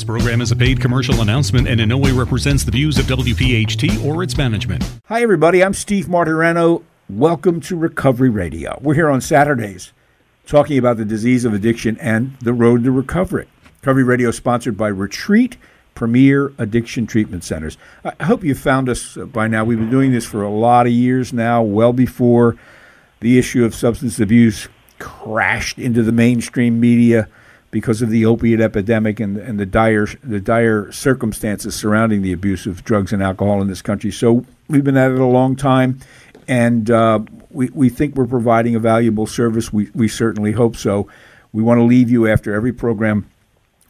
This program is a paid commercial announcement and in no way represents the views of WPHT or its management. Hi, everybody. I'm Steve Martorano. Welcome to Recovery Radio. We're here on Saturdays talking about the disease of addiction and the road to recovery. Recovery Radio is sponsored by Retreat Premier Addiction Treatment Centers. I hope you found us by now. We've been doing this for a lot of years now, well before the issue of substance abuse crashed into the mainstream media because of the opiate epidemic and, and the dire the dire circumstances surrounding the abuse of drugs and alcohol in this country. So we've been at it a long time, and uh, we we think we're providing a valuable service. We we certainly hope so. We want to leave you after every program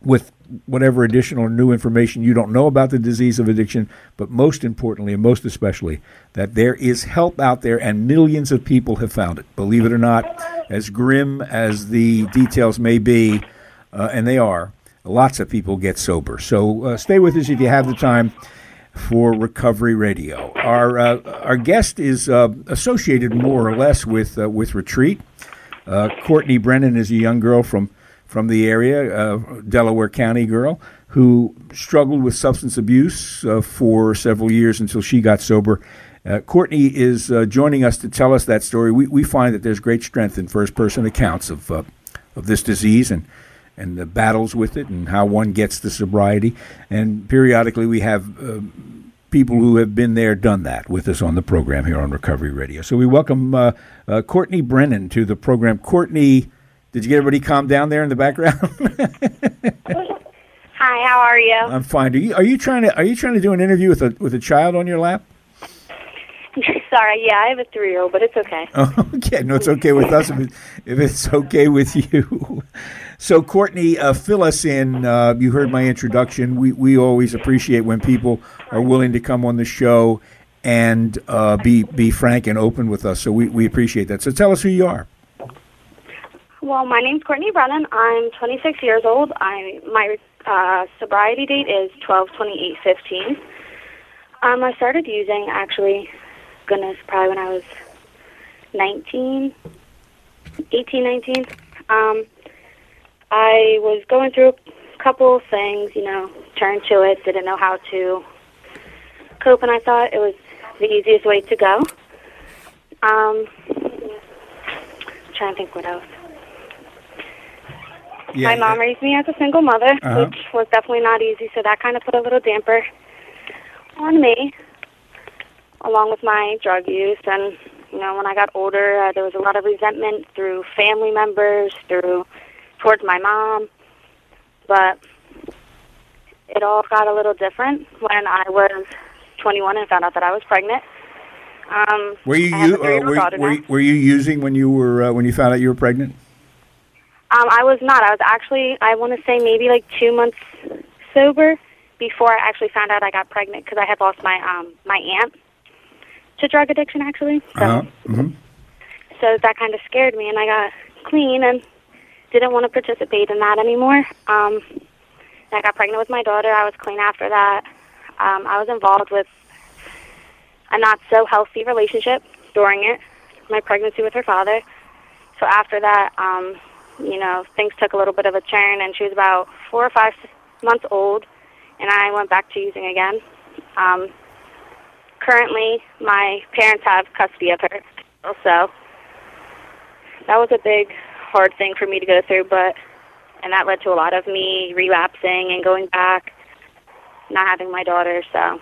with whatever additional new information you don't know about the disease of addiction, but most importantly and most especially, that there is help out there and millions of people have found it. Believe it or not, as grim as the details may be, and they are, lots of people get sober. So uh, stay with us if you have the time for Recovery Radio. Our uh, our guest is uh, associated more or less with uh, with Retreat. Uh, Courtney Brennan is a young girl from from the area, Delaware County girl who struggled with substance abuse for several years until she got sober. Uh, Courtney is uh, joining us to tell us that story. We, we find that there's great strength in first person accounts of, uh, of this disease, and and the battles with it and how one gets to sobriety. And periodically we have uh, people who have been there, done that with us on the program here on Recovery Radio. So we welcome uh, uh, Courtney Brennan to the program. Courtney, did you get everybody calm down there in the background? Hi, how are you? I'm fine. Are you are you trying to are you trying to do an interview with a with a child on your lap? Sorry, yeah, I have a three year old, but it's okay. okay, no, it's okay with us if, it, if it's okay with you. So, Courtney, uh, fill us in. Uh, you heard my introduction. We we always appreciate when people are willing to come on the show and uh, be be frank and open with us. So we, we appreciate that. So tell us who you are. Well, my name's Courtney Brennan. I'm 26 years old. I my uh, sobriety date is 12 28 15. Um, I started using actually, goodness, probably when I was 19, 18, 19. Um, I was going through a couple of things, you know, turned to it, didn't know how to cope, and I thought it was the easiest way to go. Um, trying to think what else. Yeah, My mom raised me as a single mother, uh-huh. which was definitely not easy, so that kind of put a little damper on me, along with my drug use. And, you know, when I got older, uh, there was a lot of resentment through family members, through towards my mom. But it all got a little different when I was 21 and found out that I was pregnant. Um, were you, you uh, were, were, were, you using when you were uh, when you found out you were pregnant? Um, I was not. I was actually I want to say maybe like two months sober before I actually found out I got pregnant because I had lost my um my aunt to drug addiction actually. So, uh-huh. mm-hmm. so that kind of scared me, and I got clean and didn't want to participate in that anymore. Um, I got pregnant with my daughter. I was clean after that. Um, I was involved with a not so healthy relationship during it, my pregnancy with her father. So after that, um, you know, things took a little bit of a turn, and she was about four or five months old, and I went back to using again. Um, currently, my parents have custody of her, so that was a big hard thing for me to go through, but and that led to a lot of me relapsing and going back, not having my daughter. So,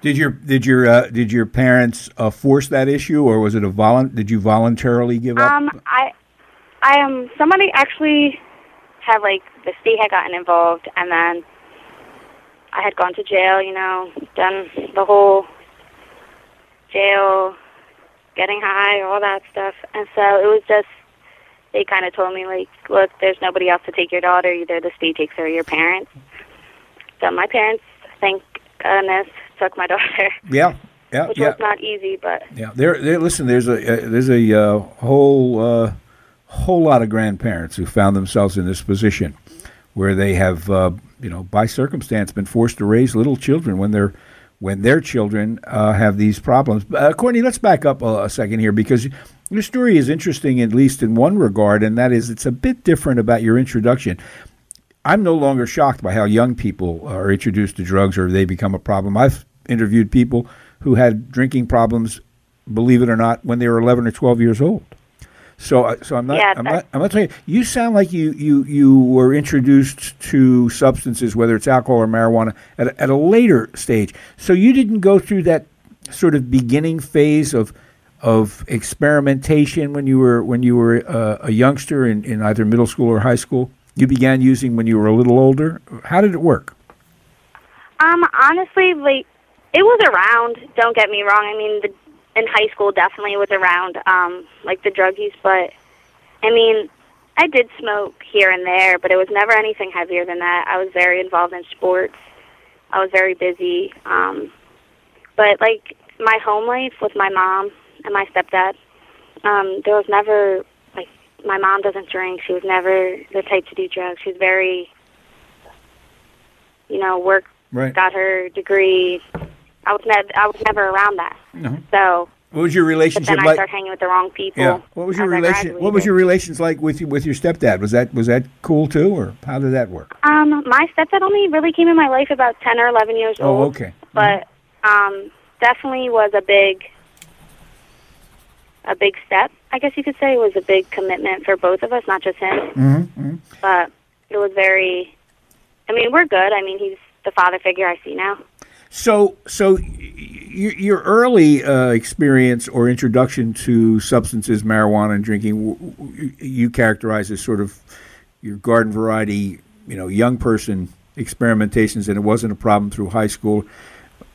did your did your uh, did your parents uh, force that issue, or was it a volun? Did you voluntarily give up? Um, I I am um, somebody actually had like the state had gotten involved, and then I had gone to jail. You know, done the whole jail, getting high, all that stuff, and so it was just they kind of told me like, look, there's nobody else to take your daughter. Either the state takes her or your parents. So my parents, thank goodness, took my daughter. Yeah. Yeah, which yeah. was not easy, but yeah. There, there. Listen, there's a uh, there's a uh, whole uh, whole lot of grandparents who found themselves in this position, where they have, uh, you know, by circumstance, been forced to raise little children when they're when their children uh, have these problems. Uh, Courtney, let's back up a, a second here because your story is interesting, at least in one regard, and that is it's a bit different about your introduction. I'm no longer shocked by how young people are introduced to drugs or they become a problem. I've interviewed people who had drinking problems, believe it or not, when they were 11 or 12 years old. So, uh, so I'm not. Yeah, I'm not. I'm not telling you. You sound like you you you were introduced to substances, whether it's alcohol or marijuana, at a, at a later stage. So you didn't go through that sort of beginning phase of of experimentation when you were when you were uh, a youngster in, in either middle school or high school. You began using when you were a little older. How did it work? Um, honestly, like it was around. Don't get me wrong. I mean, the, in high school, definitely was around. Um, like the drug use, but I mean, I did smoke here and there, but it was never anything heavier than that. I was very involved in sports. I was very busy. Um, but like my home life with my mom and my stepdad, um, there was never like my mom doesn't drink. She was never the type to do drugs. She's very, you know, work Right. got her degree. I was never I was never around that. No. So, What was your relationship but then I like? started hanging with the wrong people. Yeah. What was your relation? What was your relations like with you, with your stepdad? Was that was that cool too, or how did that work? Um, my stepdad only really came in my life about ten or eleven years Oh, old. okay. But um, definitely was a big, a big step. I guess you could say it was a big commitment for both of us, not just him. Mm-hmm. But it was very. I mean, we're good. I mean, he's the father figure I see now. So, so your early uh, experience or introduction to substances, marijuana, and drinking, w- w- you characterize as sort of your garden variety, you know, young person experimentations, and it wasn't a problem through high school.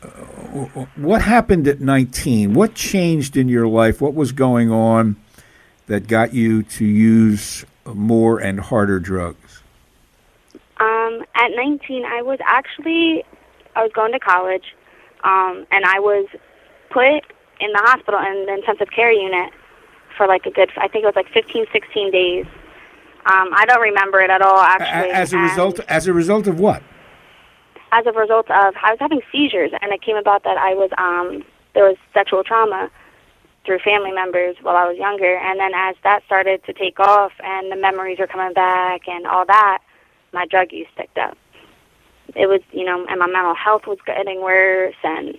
Uh, what happened at 19? What changed in your life? What was going on that got you to use more and harder drugs? Um, at 19, I was actually I was going to college, um, and I was put in the hospital in the intensive care unit for like a good I think it was like 15, 16 days. Um, I don't remember it at all actually. As a and result, as a result of what? As a result of I was having seizures, and it came about that I was um, there was sexual trauma through family members while I was younger, and then as that started to take off and the memories were coming back and all that, my drug use picked up. It was, you know, and my mental health was getting worse, and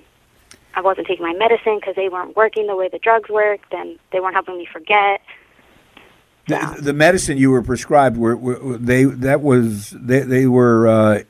I wasn't taking my medicine because they weren't working the way the drugs worked, and they weren't helping me forget. The, the medicine you were prescribed were, were they that was they they were uh,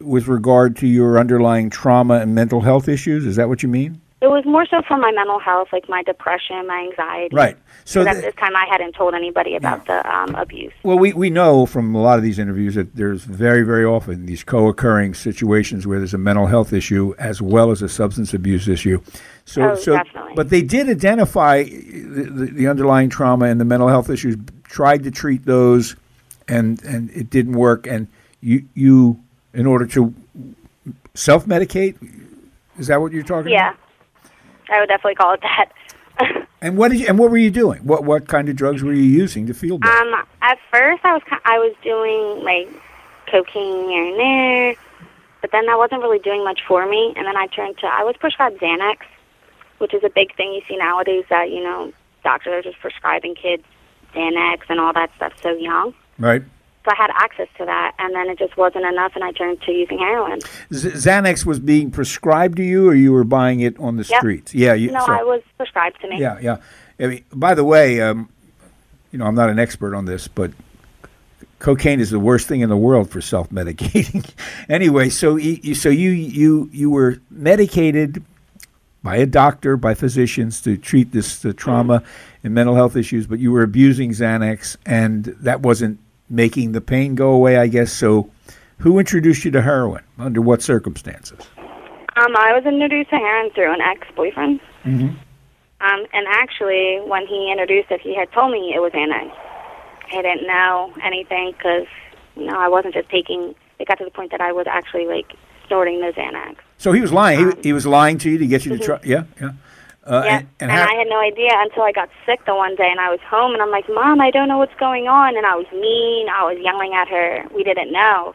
with regard to your underlying trauma and mental health issues. Is that what you mean? It was more so for my mental health, like my depression, my anxiety. Right. So at this time, I hadn't told anybody about the um, abuse. Well, we, we know from a lot of these interviews that there's very, very often these co occurring situations where there's a mental health issue as well as a substance abuse issue. So, Oh, so definitely. but they did identify the, the, the underlying trauma and the mental health issues, tried to treat those, and, and it didn't work. And you, you, in order to self medicate, is that what you're talking Yeah, about? Yeah, I would definitely call it that. And what did you, and what were you doing? What what kind of drugs were you using to feel better? um, at first, I was I was doing like cocaine here and there, but then that wasn't really doing much for me. And then I turned to I was prescribed Xanax, which is a big thing you see nowadays. That you know doctors are just prescribing kids Xanax and all that stuff so young. right. So I had access to that, and then it just wasn't enough, and I turned to using heroin. Z- Xanax was being prescribed to you, or you were buying it on the Yep. streets? Yeah, you, No, so- I was prescribed to me. Yeah, yeah. I mean, by the way, um, you know, I'm not an expert on this, but cocaine is the worst thing in the world for self-medicating. anyway, so you, so you you you were medicated by a doctor, by physicians to treat this the trauma and mental health issues, but you were abusing Xanax, and that wasn't making the pain go away, I guess. So, who introduced you to heroin? Under what circumstances? Um, I was introduced to heroin through an ex-boyfriend. Mm-hmm. Um, and actually, when he introduced it, he had told me it was Xanax. I didn't know anything because, you know, I wasn't just taking. It got to the point that I was actually like snorting the Xanax. So he was lying. He, he was lying to you to get you to try. Yeah, yeah. Uh, yeah, and, and, and how, I had no idea until I got sick the one day, and I was home, and I'm like, "Mom, I don't know what's going on," and I was mean. I was yelling at her. We didn't know.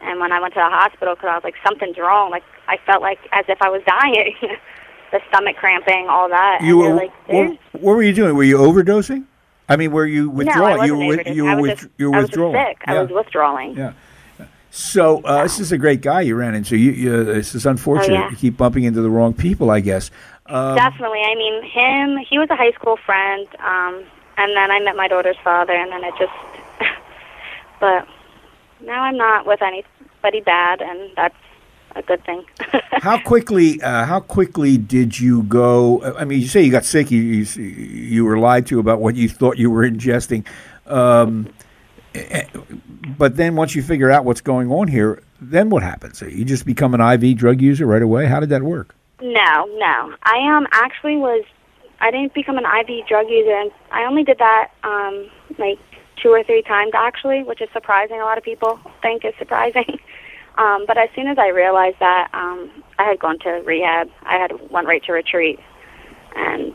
And when I went to the hospital, because I was like, "Something's wrong," like I felt like as if I was dying. the stomach cramping, all that. you were. like, what, what were you doing? Were you overdosing? I mean, were you withdrawing? No, I withdrawing? wasn't you were. with- overdosing. You I were. was with- just, you were I was just withdrawing. sick. I was withdrawing. Yeah. So uh, this is a great guy you ran into. You, you, this is unfortunate. Oh, yeah. You keep bumping into the wrong people, I guess. Um, Definitely. I mean, him. He was a high school friend, um, and then I met my daughter's father, and then it just. but now I'm not with anybody bad, and that's a good thing. how quickly? Uh, how quickly did you go? I mean, you say you got sick. You you, you were lied to about what you thought you were ingesting. Um, eh, but then once you figure out what's going on here, then what happens? You just become an IV drug user right away. How did that work? No, no. I um actually was. I didn't become an IV drug user, and I only did that um like two or three times actually, which is surprising. A lot of people think is surprising. Um, but as soon as I realized that, um, I had gone to rehab. I had went right to retreat, and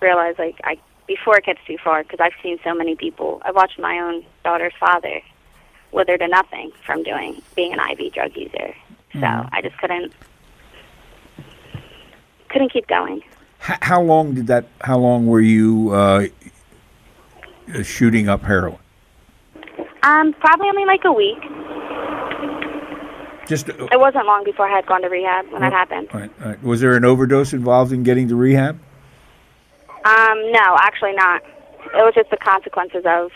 realized like I before it gets too far because I've seen so many people. I watched my own daughter's father wither to nothing from doing being an IV drug user. So I just couldn't couldn't keep going. H- how long did that? How long were you uh, shooting up heroin? Um, probably only like a week. Just uh, It wasn't long before I had gone to rehab when that happened. all right, all right. was there an overdose involved in getting to rehab? Um, no, actually not. It was just the consequences of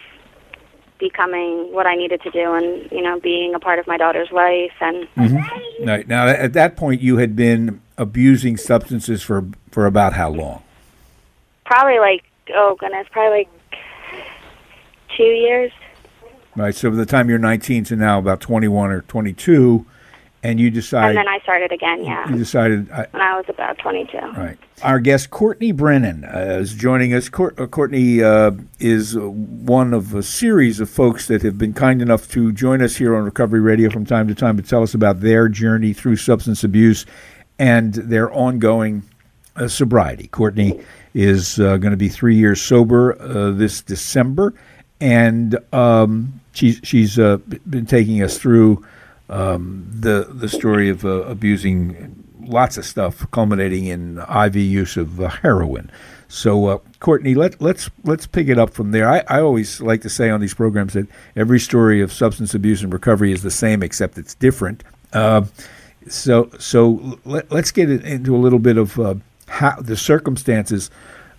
becoming what I needed to do and, you know, being a part of my daughter's life and No. Now, at that point, you had been abusing substances for for about how long? probably like oh goodness, probably like two years. Right. So, by the time you're 19 to now, about 21 or 22, and you decide And then I started again, yeah. you decided. I, When I was about twenty two. Right. Our guest, Courtney Brennan, uh, is joining us. Court, uh, Courtney uh, is uh, one of a series of folks that have been kind enough to join us here on Recovery Radio from time to time to tell us about their journey through substance abuse and their ongoing uh, sobriety. Courtney is uh, going to be three years sober uh, this December, and um, she's she's uh, been taking us through um, the the story of uh, abusing lots of stuff, culminating in IV use of uh, heroin. So, uh, Courtney, let, let's let's pick it up from there. I, I always like to say on these programs that every story of substance abuse and recovery is the same, except it's different. Uh, so, so let, let's get into a little bit of uh, how the circumstances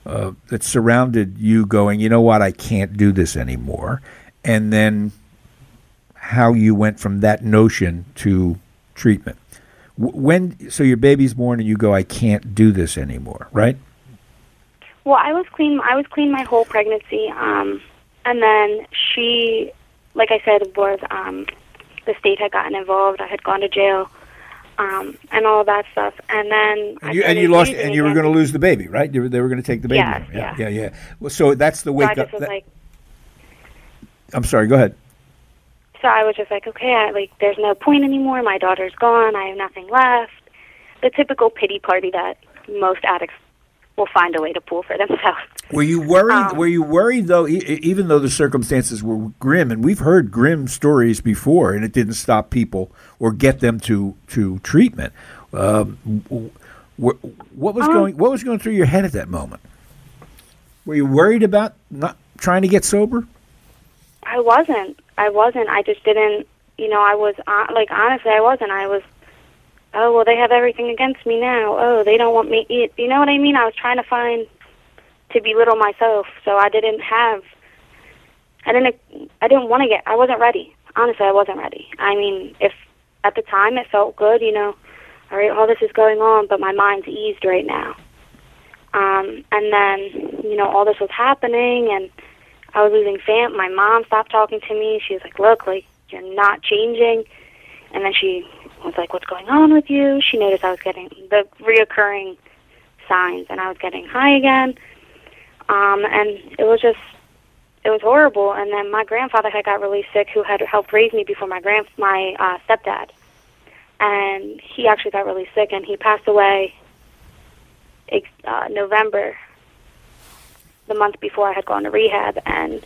uh, that surrounded you going. You know what? I can't do this anymore, and then how you went from that notion to treatment. When so your baby's born and you go, I can't do this anymore, right? Well, I was clean. I was clean my whole pregnancy, um, and then she, like I said, was um, the state had gotten involved. I had gone to jail, um, and all that stuff. And then And you, and you lost, and you were going to lose the baby, right? They were, they were going to take the baby. Yes, yeah, yeah. yeah, yeah. Well, so that's the So wake up. just was that- like, I'm sorry. Go ahead. so I was just like, okay, I, like there's no point anymore. My daughter's gone. I have nothing left. The typical pity party that most addicts will find a way to pull for themselves. Were you worried? Um, were you worried though? E- even though the circumstances were grim, and we've heard grim stories before, and it didn't stop people or get them to to treatment. Um, what was Um, going What was going through your head at that moment? Were you worried about not trying to get sober? I wasn't. I wasn't. I just didn't. You know, I was uh, like honestly, I wasn't. I was. Oh well, they have everything against me now. Oh, they don't want me. You you know what I mean? I was trying to find to belittle myself, so I didn't have. I didn't. I didn't want to get. I wasn't ready. Honestly, I wasn't ready. I mean, if at the time it felt good, you know, all right, all this is going on, but my mind's eased right now. Um, and then, you know, all this was happening, and I was losing fam. My mom stopped talking to me. She was like, "Look, like you're not changing." And then she was like, "What's going on with you?" She noticed I was getting the reoccurring signs, and I was getting high again. Um, and it was just, it was horrible. And then my grandfather had got really sick, who had helped raise me before my grand, my uh, stepdad, and he actually got really sick, and he passed away. Uh, November the month before I had gone to rehab, and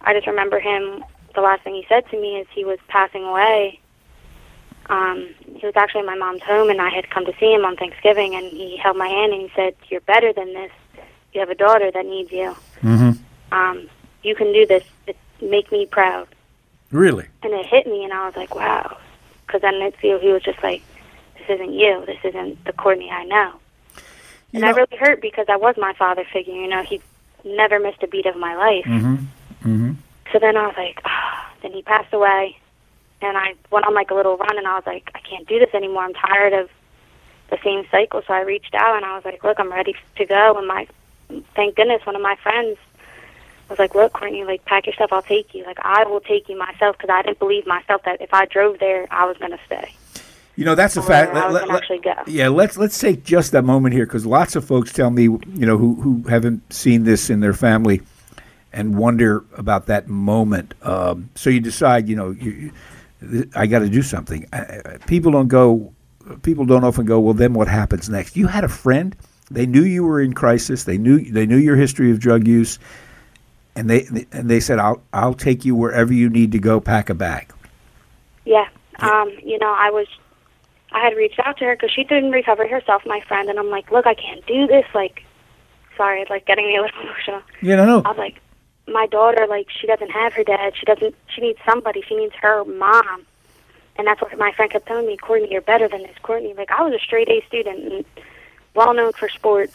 I just remember him. The last thing he said to me is he was passing away. Um, he was actually in my mom's home, and I had come to see him on Thanksgiving, and he held my hand and he said, "You're better than this. You have a daughter that needs you. Mm-hmm. Um, you can do this. It make me proud." Really? and it hit me, and I was like, wow. Because then it, he was just like, this isn't you. This isn't the Courtney I know. You and I really hurt because I was my father figure. You know, he never missed a beat of my life. Mm-hmm. Mm-hmm. So then I was like, ah. then he passed away, and I went on like a little run, and I was like, I can't do this anymore. I'm tired of the same cycle. So I reached out, and I was like, look, I'm ready to go. And my, thank goodness, one of my friends was like, look, Courtney, like pack your stuff. I'll take you. Like I will take you myself because I didn't believe myself that if I drove there, I was gonna stay. You know that's a fact. Let- let- actually go. Yeah, let's let's take just that moment here because lots of folks tell me, you know, who who haven't seen this in their family, and wonder about that moment. Um, so you decide, you know, you, I got to do something. People don't go. People don't often go. Well, then what happens next? You had a friend. They knew you were in crisis. They knew they knew your history of drug use, and they and they said, "I'll I'll take you wherever you need to go. Pack a bag." Yeah. Um, you know, I was, I had reached out to her because she didn't recover herself, my friend, and I'm like, look, I can't do this. Like, sorry, like getting me a little emotional. You know, no. I was like, my daughter, like, she doesn't have her dad. She doesn't. She needs somebody. She needs her mom. And that's what my friend kept telling me. Courtney, you're better than this. Courtney, like, I was a straight A student and well known for sports.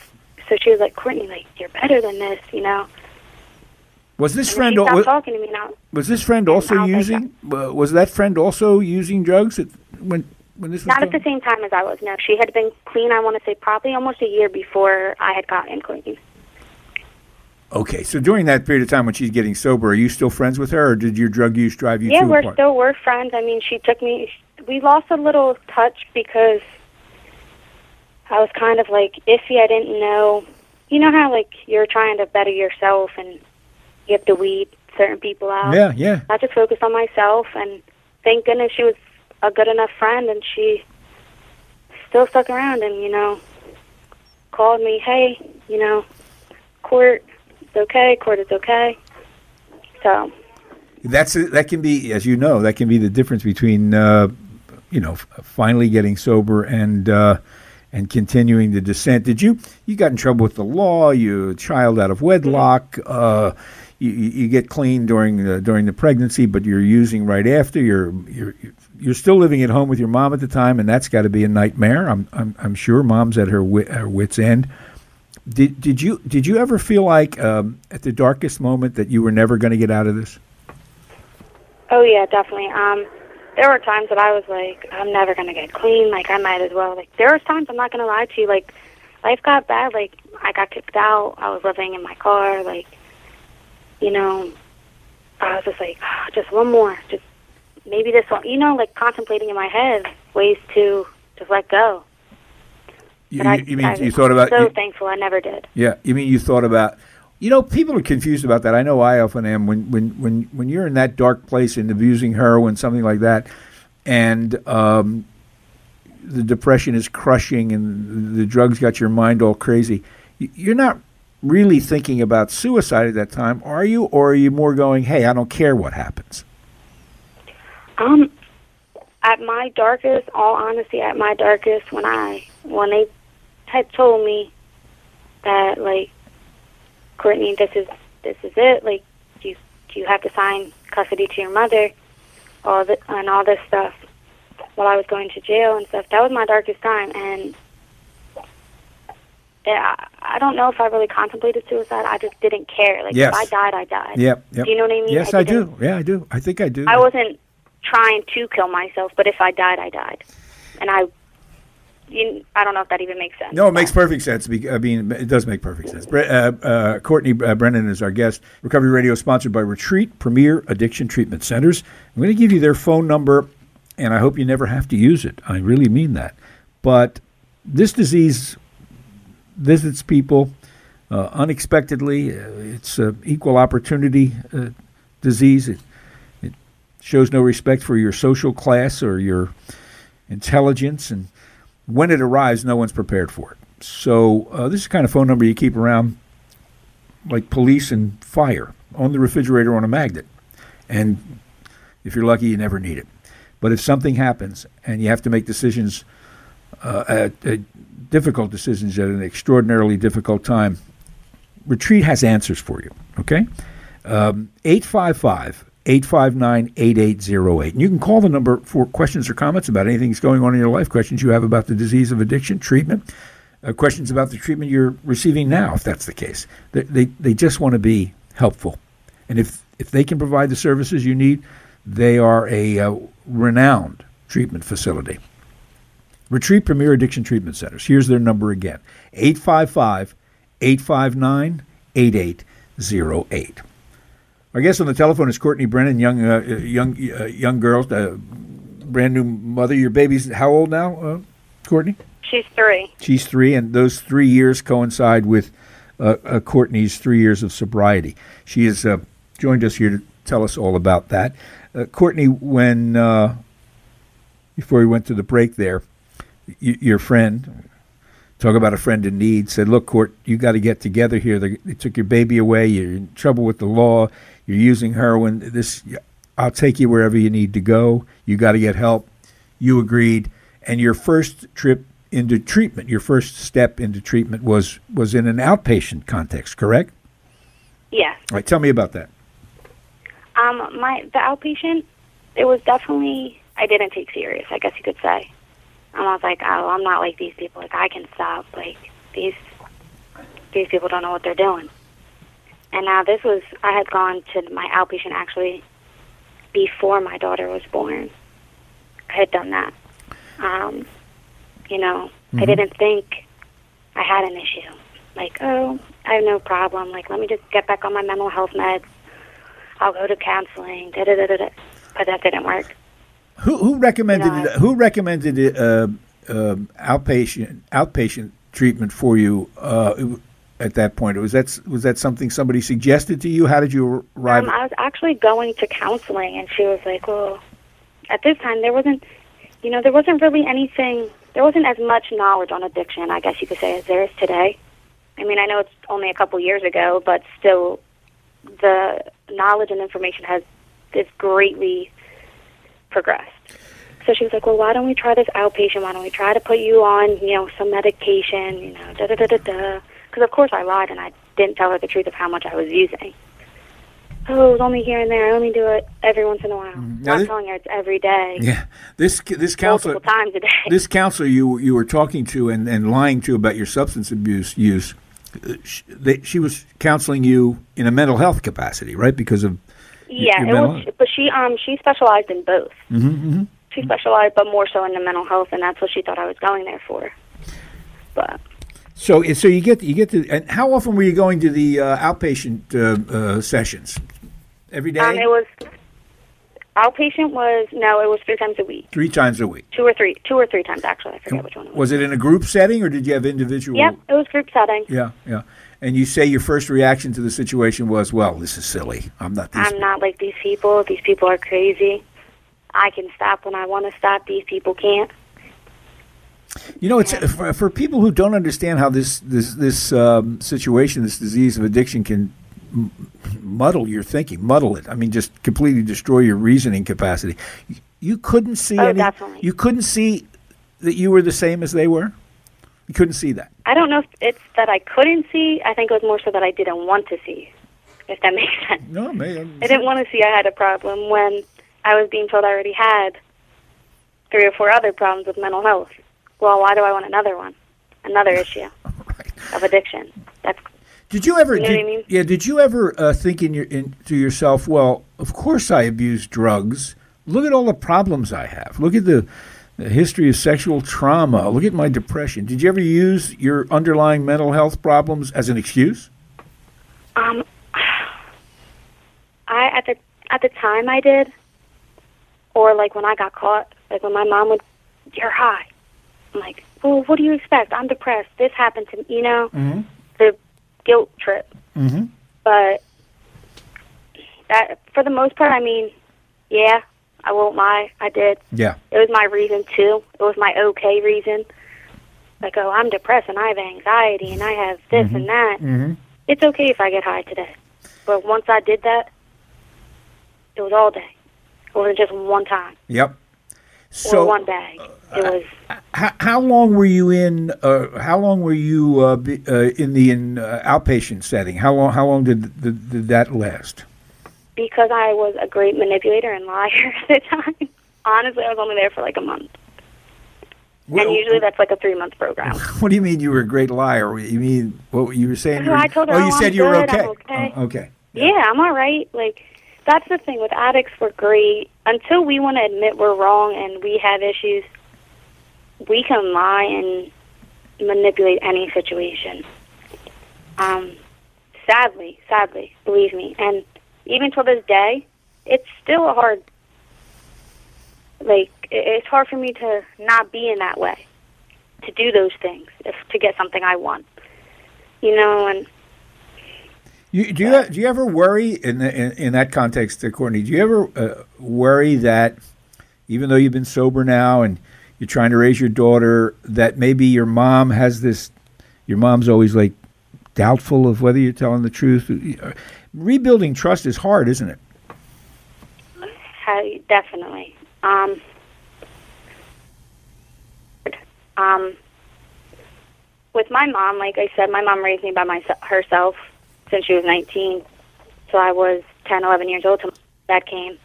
So she was like, Courtney, like, you're better than this, you know. Was this And friend was, talking to me now. was this friend also using was that friend also using drugs at, when when this was Not at the same time as I was. No, she had been clean. I want to say probably almost a year before I had gotten clean. Okay, so during that period of time when she's getting sober, are you still friends with her, or did your drug use drive you Yeah, we're apart? still we're friends. I mean, she took me. We lost a little touch because I was kind of like iffy. I didn't know. You know how like you're trying to better yourself and you have to weed certain people out. yeah, yeah. I just focused on myself, and thank goodness she was a good enough friend, and she still stuck around, and you know, called me, hey, you know, court, it's okay, court is okay. So That's that can be, as you know, that can be the difference between uh, you know finally getting sober and uh, and continuing the descent. Did you you got in trouble with the law? You child out of wedlock. Uh, you, you you get clean during the, during the pregnancy, but you're using right after. You're you're you're still living at home with your mom at the time, and that's got to be a nightmare. I'm I'm, I'm sure mom's at her, wit, her wits end. Did did you did you ever feel like um, at the darkest moment that you were never going to get out of this? Oh yeah, definitely. Um, there were times that I was like, I'm never gonna get clean. Like I might as well. Like there was times I'm not gonna lie to you. Like life got bad. Like I got kicked out. I was living in my car. Like you know, I was just like, "Ah, just one more. Just maybe this one. You know, like contemplating in my head ways to just let go. You, But I, you mean I you thought about So you- thankful I never did. yeah? You mean you thought about? You know, people are confused about that. I know I often am. When when when when you're in that dark place and abusing heroin, something like that, and um, the depression is crushing, and the drugs got your mind all crazy. You're not really thinking about suicide at that time, are you? Or are you more going, "Hey, I don't care what happens." Um, at my darkest, all honesty, at my darkest, when I when they had told me that like, Courtney, this is this is it. Like, you you have to sign custody to your mother, all the and all this stuff. While I was going to jail and stuff, that was my darkest time, and yeah, I I don't know if I really contemplated suicide. I just didn't care. Like, Yes. if I died, I died. Yep. yep. Do you know what I mean? Yes, I I, do. Yeah, I do. I think I do. I wasn't trying to kill myself, but if I died, I died, and I, you, I don't know if that even makes sense. No, it makes perfect sense. I mean, it does make perfect sense. Uh, uh, Courtney uh, Brennan is our guest. Recovery Radio sponsored by Retreat Premier Addiction Treatment Centers. I'm going to give you their phone number, and I hope you never have to use it. I really mean that. But this disease visits people uh, unexpectedly. Uh, it's an equal opportunity uh, disease. It, it shows no respect for your social class or your intelligence and when it arrives, no one's prepared for it. So uh, this is kind of phone number you keep around, like police and fire, on the refrigerator on a magnet. And if you're lucky, you never need it. But if something happens and you have to make decisions, uh, at, at difficult decisions at an extraordinarily difficult time, Retreat has answers for you. Okay, Um, eight five five 859 8808. And you can call the number for questions or comments about anything that's going on in your life, questions you have about the disease of addiction, treatment, uh, questions about the treatment you're receiving now, if that's the case. They, they, they just want to be helpful. And if, if they can provide the services you need, they are a uh, renowned treatment facility. Retreat Premier Addiction Treatment Centers. Here's their number again 855 859 8808. Our guest on the telephone is Courtney Brennan, young, uh, young, uh, young girl, uh, brand new mother. Your baby's how old now, uh, Courtney? She's three. She's three, and those three years coincide with uh, uh, Courtney's three years of sobriety. She has joined us here to tell us all about that. Courtney, when before we went to the break there, y- your friend, talk about a friend in need, said, "Look, Court, you got to get together here. They, they, took your baby away. You're in trouble with the law. You're using heroin. This, I'll take you wherever you need to go. You got to get help." You agreed, and your first trip into treatment, your first step into treatment was was in an outpatient context, correct? Yes. All right, tell me about that. Um, my the outpatient, it was definitely I didn't take serious. I guess you could say. And I was like, oh, I'm not like these people. Like I can stop. Like these these people don't know what they're doing. And now this was I had gone to my outpatient actually before my daughter was born. I had done that. Um, you know, mm-hmm. I didn't think I had an issue. Like, oh, I have no problem. Like, let me just get back on my mental health meds. I'll go to counseling. Da da da da. But that didn't work. Who who recommended know, who recommended uh, uh, outpatient outpatient treatment for you uh, at that point? Was that was that something somebody suggested to you? How did you arrive? Um, I was actually going to counseling, and she was like, "Well, at this time there wasn't, you know, there wasn't really anything. There wasn't as much knowledge on addiction, I guess you could say, as there is today. I mean, I know it's only a couple years ago, but still, the knowledge and information has is greatly progressed. So she was like, well, why don't we try this outpatient? Why don't we try to put you on, you know, some medication, you know, da da da da da. Because of course I lied and I didn't tell her the truth of how much I was using. Oh, it was only here and there. I only do it every once in a while. Mm-hmm. Not this, telling her it's every day. Yeah, this this counselor multiple times a day. This counselor you you were talking to and, and lying to about your substance abuse use. Uh, she, they, she was counseling you in a mental health capacity, right? Because of yeah, it was, but she um she specialized in both. Mm-hmm, mm-hmm. She specialized, but more so in the mental health, and that's what she thought I was going there for. But so so you get you get to and how often were you going to the uh, outpatient uh, uh, sessions? Every day. Um, it was outpatient was no, it was three times a week. Three times a week. Two or three, two or three times actually. I forget which one. It was. was it in a group setting or did you have individual? Yeah, it was group setting. Yeah, yeah and you say your first reaction to the situation was, "Well, this is silly. I'm not. I'm people. not like these people. These people are crazy. I can stop when I want to stop. These people can't." You know, it's for, for people who don't understand how this this this um, situation, this disease of addiction, can muddle your thinking, muddle it. I mean, just completely destroy your reasoning capacity. You couldn't see oh, any. Definitely. You couldn't see that you were the same as they were. You couldn't see that. I don't know if it's that I couldn't see. I think it was more so that I didn't want to see, if that makes sense. No, man. I didn't want to see I had a problem when I was being told I already had three or four other problems with mental health. Well, why do I want another one? Another issue right. of addiction. That's did you ever? You know did, I mean? Yeah. Did you ever uh, think in your in, to yourself? Well, of course I abuse drugs. Look at all the problems I have. Look at the a history of sexual trauma. Look at my depression. Did you ever use your underlying mental health problems as an excuse? Um, I at the at the time I did, or like when I got caught, like when my mom would, you're high. I'm like, well, what do you expect? I'm depressed. This happened to me. You know, mm-hmm. the guilt trip. Mm-hmm. But that, for the most part, I mean, yeah, I won't lie, I did. Yeah. It was my reason too. It was my okay reason. Like, oh, I'm depressed and I have anxiety and I have this mm-hmm. and that. Mm-hmm. It's okay if I get high today. But once I did that, it was all day. It wasn't just one time. Yep. So or one bag. It was. Uh, how, how long were you in? Uh, how long were you uh, uh, in the in, uh, outpatient setting? How long? How long did, did, did that last? Because I was a great manipulator and liar at the time. Honestly, I was only there for like a month. What, and usually that's like a three month program. what do you mean you were a great liar? You mean what you were saying? you were- I told her, oh, "Oh, you said I'm you were good, okay. Okay." Oh, okay. Yeah, I'm all right. Like that's the thing with addicts. We're great until we want to admit we're wrong and we have issues. We can lie and manipulate any situation. Um, sadly, sadly, believe me, and even till this day, it's still a hard. Like it's hard for me to not be in that way, to do those things, if to get something I want. You know, and You, do you do you ever worry in, the, in in that context, uh, Courtney? Do you ever uh, worry that even though you've been sober now and you're trying to raise your daughter, that maybe your mom has this? Your mom's always like doubtful of whether you're telling the truth. Rebuilding trust is hard, isn't it? Ha- definitely. Um, um, with my mom, like I said, my mom raised me by myself herself since she was 19. So I was 10, 11 years old till my dad came.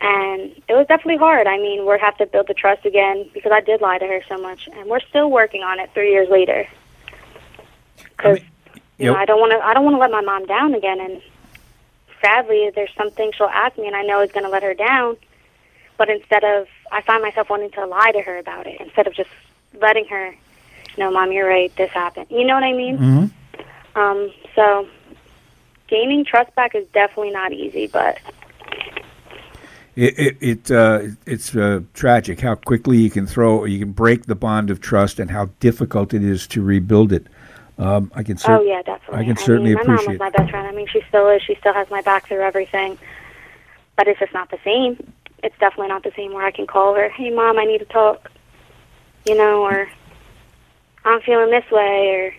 And it was definitely hard. I mean, we have to build the trust again because I did lie to her so much, and we're still working on it three years later. Because you know, I don't want to. I don't want to let my mom down again. And sadly, there's something she'll ask me, and I know is going to let her down. But instead of, I find myself wanting to lie to her about it instead of just letting her, no, mom, you're right. This happened. You know what I mean? Mm-hmm. Um. So, gaining trust back is definitely not easy, but It, it, it uh, it's uh, tragic how quickly you can throw, you can break the bond of trust, and how difficult it is to rebuild it. Um, I can. cer- oh yeah, definitely. I can certainly mean, my mom appreciate was my best friend. I mean, she still is. She still has my back through everything. But it's just not the same. It's definitely not the same where I can call her, "Hey, mom, I need to talk," you know, or I'm feeling this way, or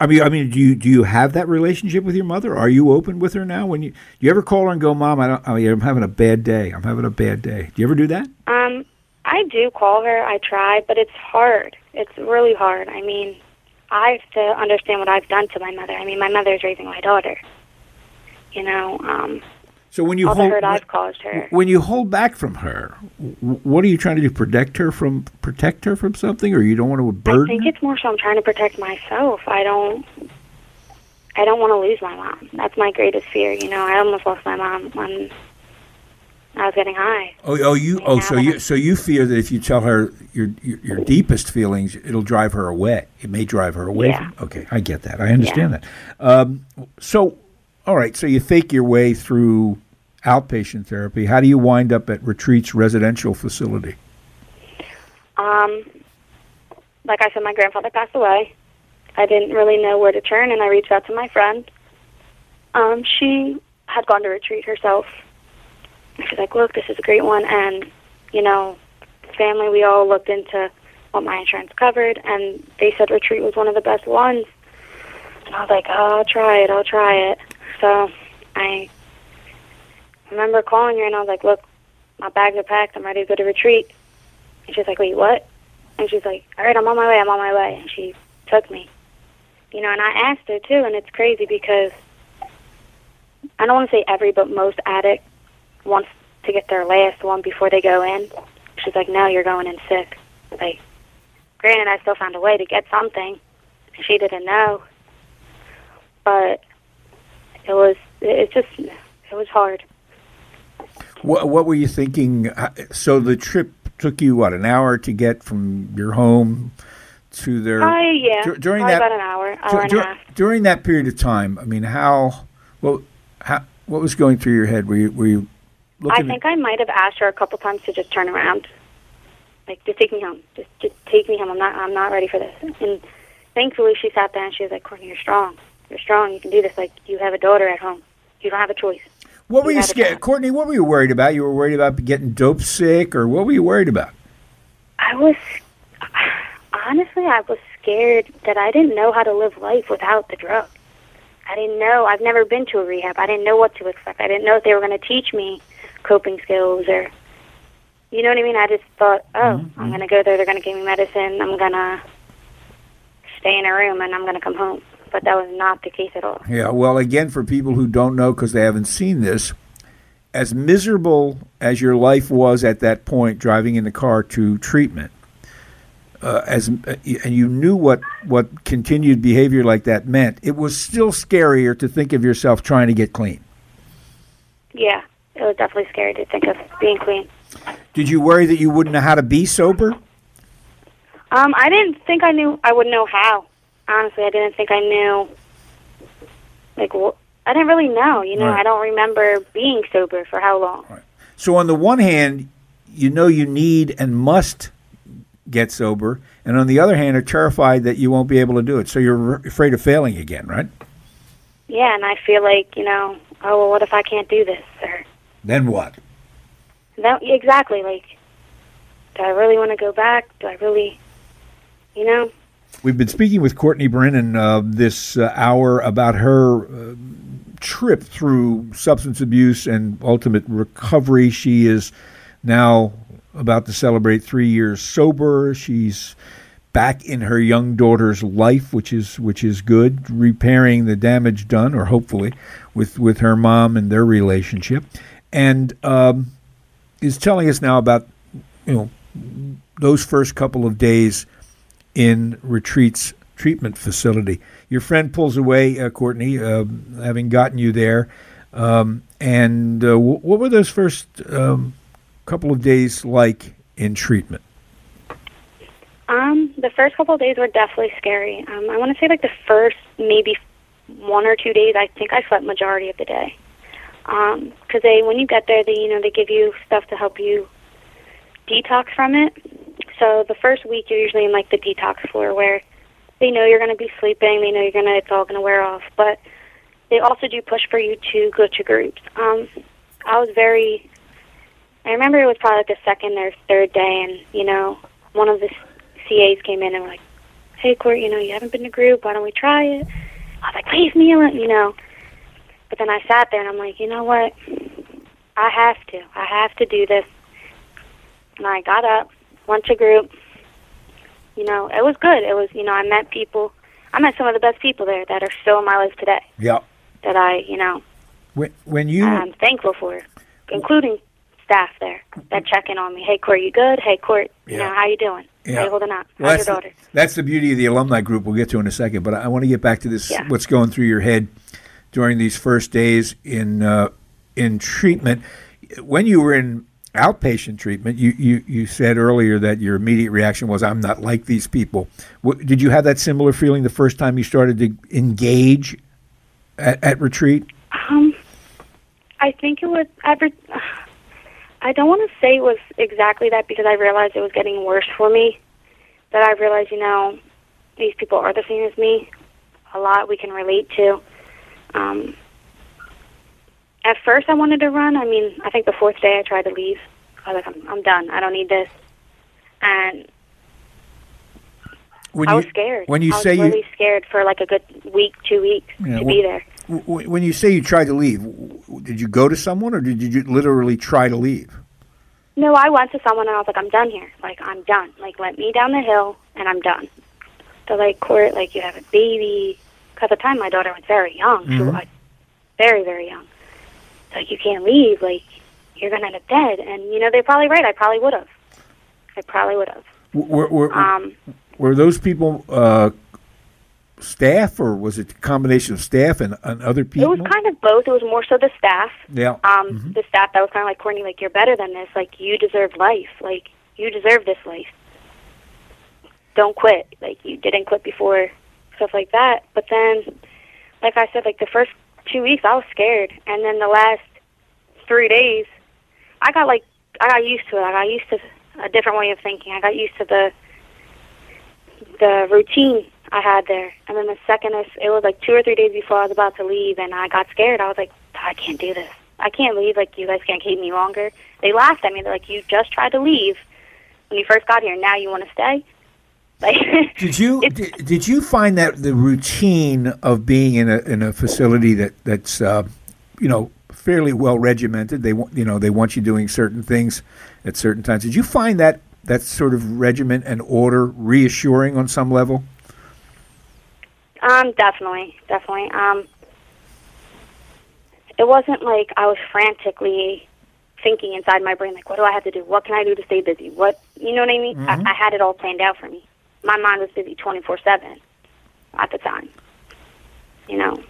I mean, I mean, do you do you have that relationship with your mother? Are you open with her now? When you do you ever call her and go, "Mom, I don't, I mean, I'm having a bad day. I'm having a bad day." Do you ever do that? Um, I do call her. I try, but it's hard. It's really hard. I mean, I have to understand what I've done to my mother. I mean, my mother's raising my daughter. You know, um, So when you all the hold hurt I've caused her. when you hold back from her, what are you trying to do? Protect her from protect her from something, or you don't want to burden? I think it's more so I'm trying to protect myself. I don't. I don't want to lose my mom. That's my greatest fear. You know, I almost lost my mom when I was getting high. Oh, oh, you, Yeah, oh, so you, so you fear that if you tell her your, your your deepest feelings, it'll drive her away. It may drive her away. Yeah. From, okay, I get that. I understand that. Um, so, all right. So you fake your way through outpatient therapy. How do you wind up at Retreat's residential facility? Um, like I said, my grandfather passed away. I didn't really know where to turn, and I reached out to my friend. Um, she had gone to retreat herself. She's like, "Look, this is a great one," and you know, family, we all looked into what my insurance covered, and they said retreat was one of the best ones. And I was like, oh, "I'll try it. I'll try it." So I remember calling her, and I was like, "Look, my bags are packed. I'm ready to go to retreat." And she's like, wait, what? And she's like, all right, I'm on my way, I'm on my way. And she took me. You know, and I asked her too, and it's crazy because I don't want to say every, but most addict wants to get their last one before they go in. She's like, no, you're going in sick. Like, granted, I still found a way to get something. She didn't know. But it was, it just, it was hard. What, what were you thinking? Uh, So the trip took you what an hour to get from your home to their. Oh, yeah. dur- during that about an hour, hour dur- and dur- half. during that period of time, I mean, how, well, how, what was going through your head? Were you, were you I think I might have asked her a couple times to just turn around, like just take me home, just just take me home. I'm not I'm not ready for this. And thankfully, she sat there and she was like, "Courtney, you're strong. You're strong. You can do this. Like you have a daughter at home. You don't have a choice." what were you you scared. Courtney? What were you worried about? You were worried about getting dope sick, or what were you worried about? I was honestly, I was scared that I didn't know how to live life without the drug. I didn't know. I've never been to a rehab. I didn't know what to expect. I didn't know if they were going to teach me coping skills or, you know what I mean. I just thought, oh, I'm going to go there. They're going to give me medicine. I'm going to stay in a room and I'm going to come home. but that was not the case at all. Yeah, well, again, for people who don't know because they haven't seen this, as miserable as your life was at that point, driving in the car to treatment, uh, as uh, and you knew what what continued behavior like that meant, it was still scarier to think of yourself trying to get clean. Yeah, it was definitely scary to think of being clean. Did you worry that you wouldn't know how to be sober? Um, I didn't think I knew I would know how. Honestly, I didn't think I knew. Like, wh- I didn't really know. You know, Right. I don't remember being sober for how long. So on the one hand, you know you need and must get sober, and on the other hand, are terrified that you won't be able to do it. So you're r- afraid of failing again, right? Yeah, and I feel like you know, oh well, what if I can't do this? Or Then what? that exactly like, do I really want to go back? Do I really, you know? We've been speaking with Courtney Brennan uh, this uh, hour about her uh, trip through substance abuse and ultimate recovery. She is now about to celebrate three years sober. She's back in her young daughter's life, which is which is good, repairing the damage done, or hopefully, with with her mom and their relationship, and um, is telling us now about you know those first couple of days in Retreat's treatment facility. Your friend pulls away, uh, Courtney, uh, having gotten you there. Um, and uh, w- what were those first um, couple of days like in treatment? Um, the first couple of days were definitely scary. Um, I want to say like the first maybe one or two days, I think I slept majority of the day. Um, 'cause they, when you get there, they, you know, they give you stuff to help you detox from it. So the first week, you're usually in like the detox floor where they know you're going to be sleeping, they know you're going to, it's all going to wear off. But they also do push for you to go to groups. Um, I was very, I remember it was probably like the second or third day, and you know, one of the CAs came in and were like, "Hey, Court, you know, you haven't been to group. Why don't we try it?" I was like, "Leave me alone," you know. But then I sat there and I'm like, you know what? I have to. I have to do this. And I got up, went to group. You know, it was good. It was, you know, I met people. I met some of the best people there that are still in my life today. Yeah. That I, you know, When, when you I'm thankful for, including staff there that check in on me. Hey, Court, you good? Hey, Court, you Yeah. know, how you doing? Yeah. You holding up? Well, How's that's, your daughter? The, that's the beauty of the alumni group. We'll get to in a second, but I, I want to get back to this. Yeah. What's going through your head during these first days in uh, in treatment? When you were in outpatient treatment, you, you, you said earlier that your immediate reaction was, "I'm not like these people." Did you have that similar feeling the first time you started to engage at, at retreat? Um, I think it was every. I don't want to say it was exactly that because I realized it was getting worse for me. That I realized, you know, these people are the same as me. A lot we can relate to. Um, at first, I wanted to run. I mean, I think the fourth day I tried to leave. I was like, I'm, I'm done. I don't need this. And When I you, was scared. When you I was say really you scared for like a good week, two weeks Yeah, to well- be there. when you say you tried to leave, did you go to someone or did you literally try to leave? No, I went to someone and I was like, I'm done here. Like, I'm done. Like, let me down the hill and I'm done. They're like, Court, like, you have a baby. At the time, my daughter was very young. She was very, very young. It's like, you can't leave. Like, you're going to end up dead. And, you know, they're probably right. I probably would have. I probably would have. Were, were, Um, were those people uh, staff or was it a combination of staff and, and other people? it was kind of both. It was more so the staff. yeah. um, the staff that was kind of like Courtney, like you're better than this. Like you deserve life. Like you deserve this life. Don't quit. Like you didn't quit before, stuff like that. But then, like I said, like the first two weeks I was scared, and then the last three days, I got like I got used to it. I got used to a different way of thinking. I got used to the the routine I had there. And then the second it was like two or three days before I was about to leave, and I got scared. I was like, I can't do this. I can't leave. Like you guys can't keep me longer. They laughed at me. They're like, you just tried to leave when you first got here. Now you want to stay? Like, Did you did, did you find that the routine of being in a in a facility that that's uh, you know fairly well regimented? They want you know they want you doing certain things at certain times. Did you find that that sort of regiment and order reassuring on some level? Um, definitely, definitely. Um, it wasn't like I was frantically thinking inside my brain, like, what do I have to do? What can I do to stay busy? What, you know what I mean? I, I had it all planned out for me. My mind was busy 24 7 at the time. You know,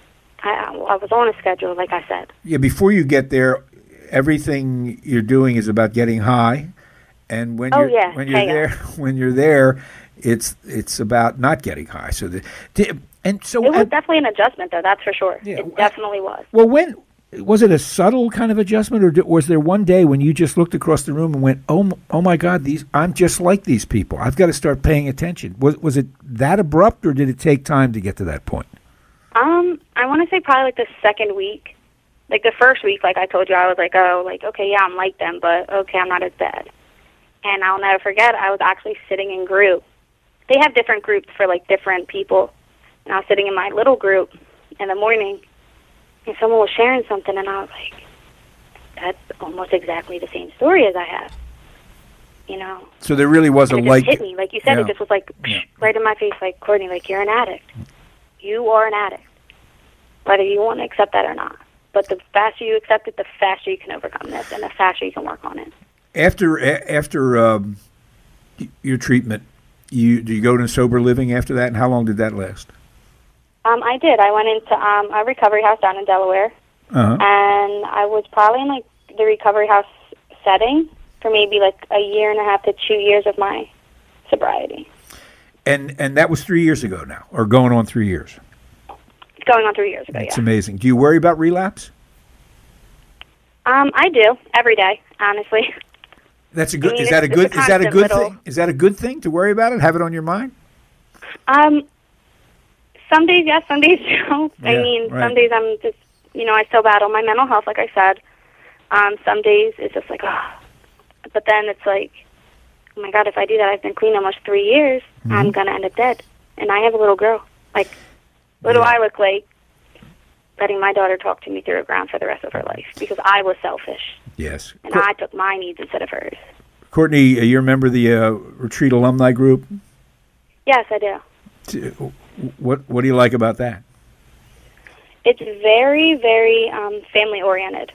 I, I was on a schedule, like I said. Yeah, before you get there, everything you're doing is about getting high, and when Oh, you're yeah, when you're there, when you're there, it's it's about not getting high. So the, and so It was definitely an adjustment, though, that's for sure. Yeah, it definitely was. well, when was it a subtle kind of adjustment, or was there one day when you just looked across the room and went, "Oh, oh my God, these I'm just like these people. I've got to start paying attention." Was was it that abrupt, or did it take time to get to that point? Um, I want to say probably like the second week. Like the first week, like I told you, I was like, oh, like okay, yeah, I'm like them, but okay, I'm not as bad. And I'll never forget, I was actually sitting in group. They have different groups for like different people, and I was sitting in my little group in the morning, and someone was sharing something, and I was like, that's almost exactly the same story as I have. You know, So there really was a and it like. just hit me, like you said, yeah. it just was like Yeah. right in my face, like Courtney, like you're an addict. You are an addict, whether you want to accept that or not. But the faster you accept it, the faster you can overcome this, and the faster you can work on it. After after um, your treatment, you do you go to sober living after that, and how long did that last? Um, I did. I went into um, a recovery house down in Delaware, Uh-huh. and I was probably in like the recovery house setting for maybe like a year and a half to two years of my sobriety. And and that was three years ago now, or going on three years. Going on three years ago. It's Yeah. amazing. Do you worry about relapse? Um, I do every day, honestly. That's a good. mean, is that a good? a Is that a good little- thing? Is that a good thing to worry about it? Have it on your mind? Um, some days yes, some days no. I mean, right. some days I'm just, you know, I still battle my mental health, like I said. Um, some days it's just like, oh. But then it's like, oh my God, if I do that, I've been clean almost three years. Mm-hmm. I'm gonna end up dead, and I have a little girl. Like, what do I look like? Letting my daughter talk to me through a ground for the rest of her life because I was selfish Yes. and I took my needs instead of hers. Courtney, uh, you remember the uh, retreat alumni group? Yes, I do. What What do you like about that? It's very, very um, family oriented.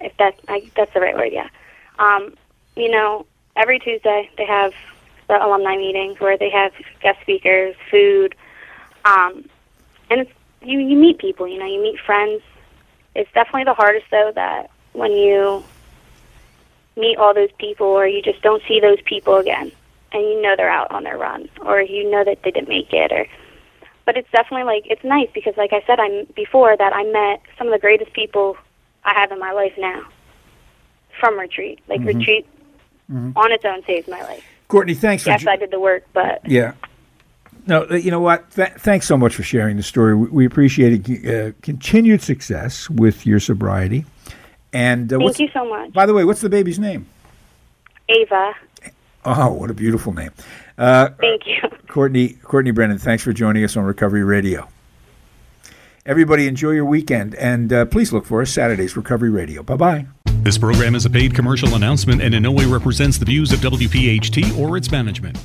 If that I, that's the right word, yeah. Um, you know, every Tuesday they have the alumni meetings where they have guest speakers, food, um, and it's, you you meet people. You know, you meet friends. It's definitely the hardest though that when you meet all those people or you just don't see those people again, and you know they're out on their run, or you know that they didn't make it, or but it's definitely like it's nice because like I said I'm before that I met some of the greatest people I have in my life now from retreat. Like retreat on its own saved my life. Courtney, thanks for. Yes, I did the work, but Yeah. No, uh, you know what? Th- thanks so much for sharing the story. We, we appreciate it. Uh, continued success with your sobriety. And uh, thank you so much. by the way, what's the baby's name? Ava, Oh, what a beautiful name. Uh, thank you. Courtney Courtney Brennan, thanks for joining us on Recovery Radio. Everybody, enjoy your weekend, and uh, please look for us Saturdays Recovery Radio. Bye bye. This program is a paid commercial announcement and in no way represents the views of WPHT or its management.